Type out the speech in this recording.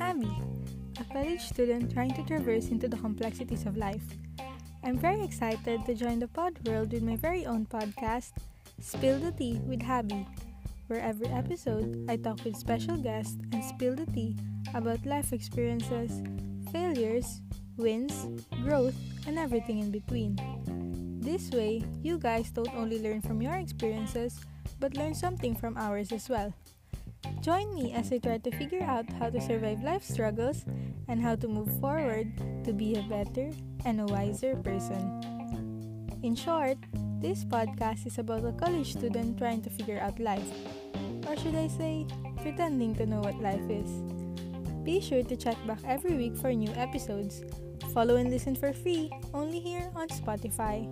Abby, a college student trying to traverse into the complexities of life. I'm very excited to join the pod world with my very own podcast, Spill the Tea with Habi, where every episode I talk with special guests and spill the tea about life experiences, failures, wins, growth, and everything in between. This way, you guys don't only learn from your experiences, but learn something from ours as well. Join me as I try to figure out how to survive life struggles and how to move forward to be a better and a wiser person. In short, this podcast is about a college student trying to figure out life. Or should I say, pretending to know what life is. Be sure to check back every week for new episodes. Follow and listen for free only here on Spotify.